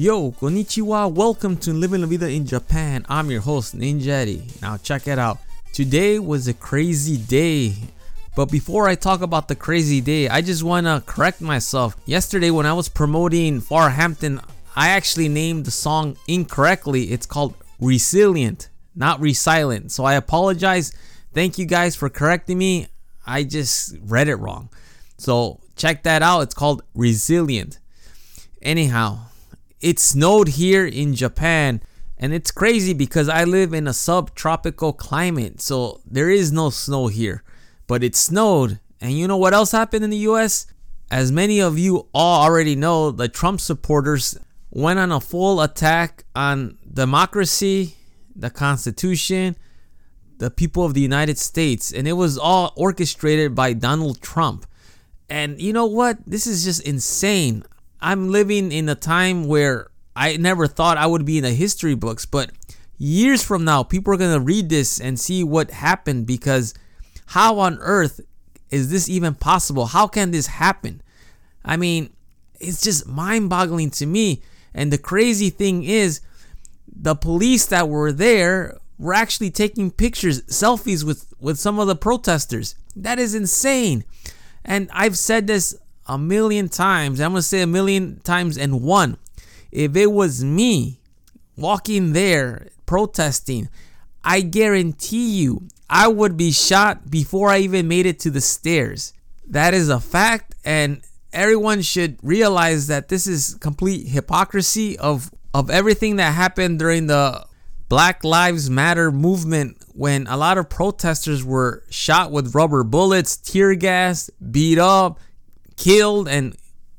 Yo, konnichiwa, welcome to Living La Vida in Japan. I'm your host, Ninja Eddie. Now, check it out. Today was a crazy day. But before I talk about the crazy day, I just want to correct myself. Yesterday, when I was promoting Farhampton, I actually named the song incorrectly. It's called Resilient, not Resilient. So I apologize. Thank you guys for correcting me. I just read it wrong. So check that out. It's called Resilient. Anyhow, it snowed here in Japan and it's crazy because I live in a subtropical climate. So there is no snow here, but it snowed. And you know what else happened in the US? As many of you all already know, the Trump supporters went on a full attack on democracy, the Constitution, the people of the United States, and it was all orchestrated by Donald Trump. And you know what? This is just insane. I'm living in a time where I never thought I would be in the history books, but years from now, people are going to read this and see what happened because how on earth is this even possible? How can this happen? I mean, it's just mind boggling to me. And the crazy thing is, the police that were there were actually taking pictures, selfies with, with some of the protesters. That is insane. And I've said this a million times. I'm to say a million times and one. If it was me walking there protesting, I guarantee you I would be shot before I even made it to the stairs. That is a fact, and everyone should realize that this is complete hypocrisy of of everything that happened during the Black Lives Matter movement when a lot of protesters were shot with rubber bullets, tear gas, beat up, killed and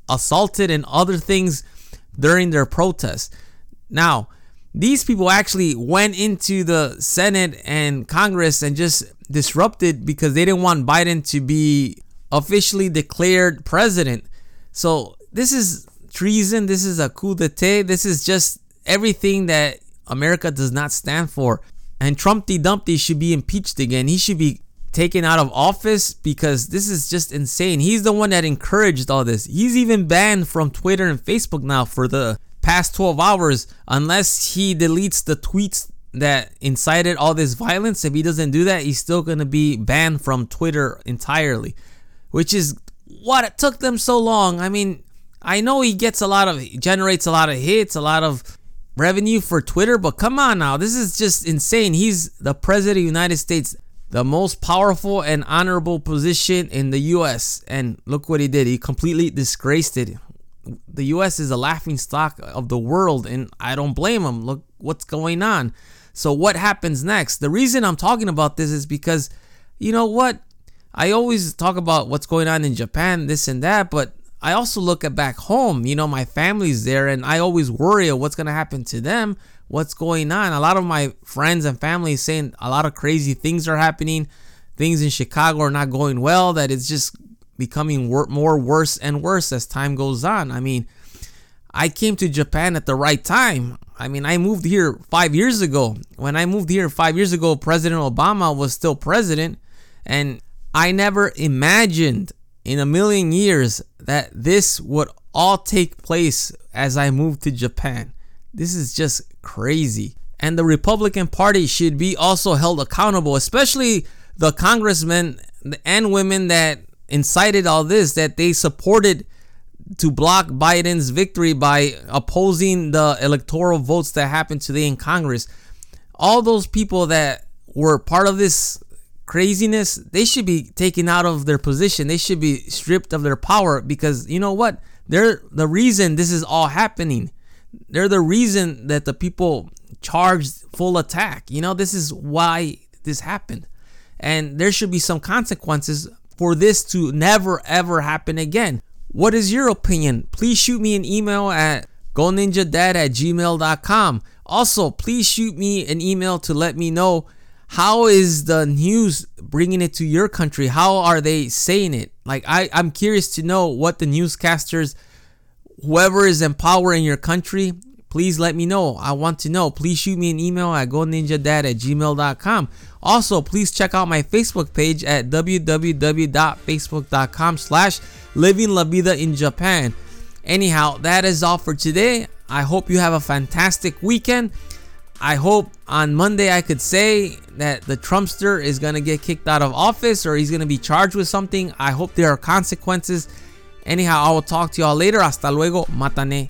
assaulted and other things during their protest. Now, these people actually went into the Senate and Congress and just disrupted because they didn't want Biden to be officially declared president. So this is treason. This is a coup d'etat. This is just everything that America does not stand for. And Trumpy Dumpty should be impeached again. He should be taken out of office because this is just insane. He's the one that encouraged all this. He's even banned from Twitter and Facebook now for the past 12 hours unless he deletes the tweets that incited all this violence. If he doesn't do that, he's still going to be banned from Twitter entirely, which is what it took them so long. I mean, I know he gets a lot of generates a lot of hits, a lot of revenue for Twitter, but come on now, this is just insane. He's the president of the United States the most powerful and honorable position in the US. And look what he did. He completely disgraced it. The US is a laughing stock of the world, and I don't blame him. Look what's going on. So, what happens next? The reason I'm talking about this is because, you know what? I always talk about what's going on in Japan, this and that, but I also look at back home. You know, my family's there, and I always worry of what's going to happen to them what's going on. A lot of my friends and family saying a lot of crazy things are happening. Things in Chicago are not going well. That it's just becoming more worse and worse as time goes on. I mean, I came to Japan at the right time. I mean, I moved here five years ago. When I moved here five years ago, President Obama was still president, and I never imagined in a million years that this would all take place as I moved to Japan. This is just crazy. And the Republican Party should be also held accountable, especially the congressmen and women that incited all this, that they supported to block Biden's victory by opposing the electoral votes that happened today in Congress. All those people that were part of this craziness, they should be taken out of their position. They should be stripped of their power because you know what? They're the reason this is all happening. They're the reason that the people charged full attack. You know, this is why this happened. And there should be some consequences for this to never ever happen again. What is your opinion? Please shoot me an email at goninjadad at gmail.com. Also, please shoot me an email to let me know how is the news bringing it to your country? How are they saying it? Like I, I'm curious to know what the newscasters whoever is in power in your country, please let me know. I want to know. Please shoot me an email at goninjadad at gmail.com. Also, please check out my Facebook page at www.facebook.com slash living la vida in Japan. Anyhow, that is all for today. I hope you have a fantastic weekend. I hope on Monday I could say that the Trumpster is going to get kicked out of office or he's going to be charged with something. I hope there are consequences. Anyhow, I will talk to y'all later. Hasta luego. Matane.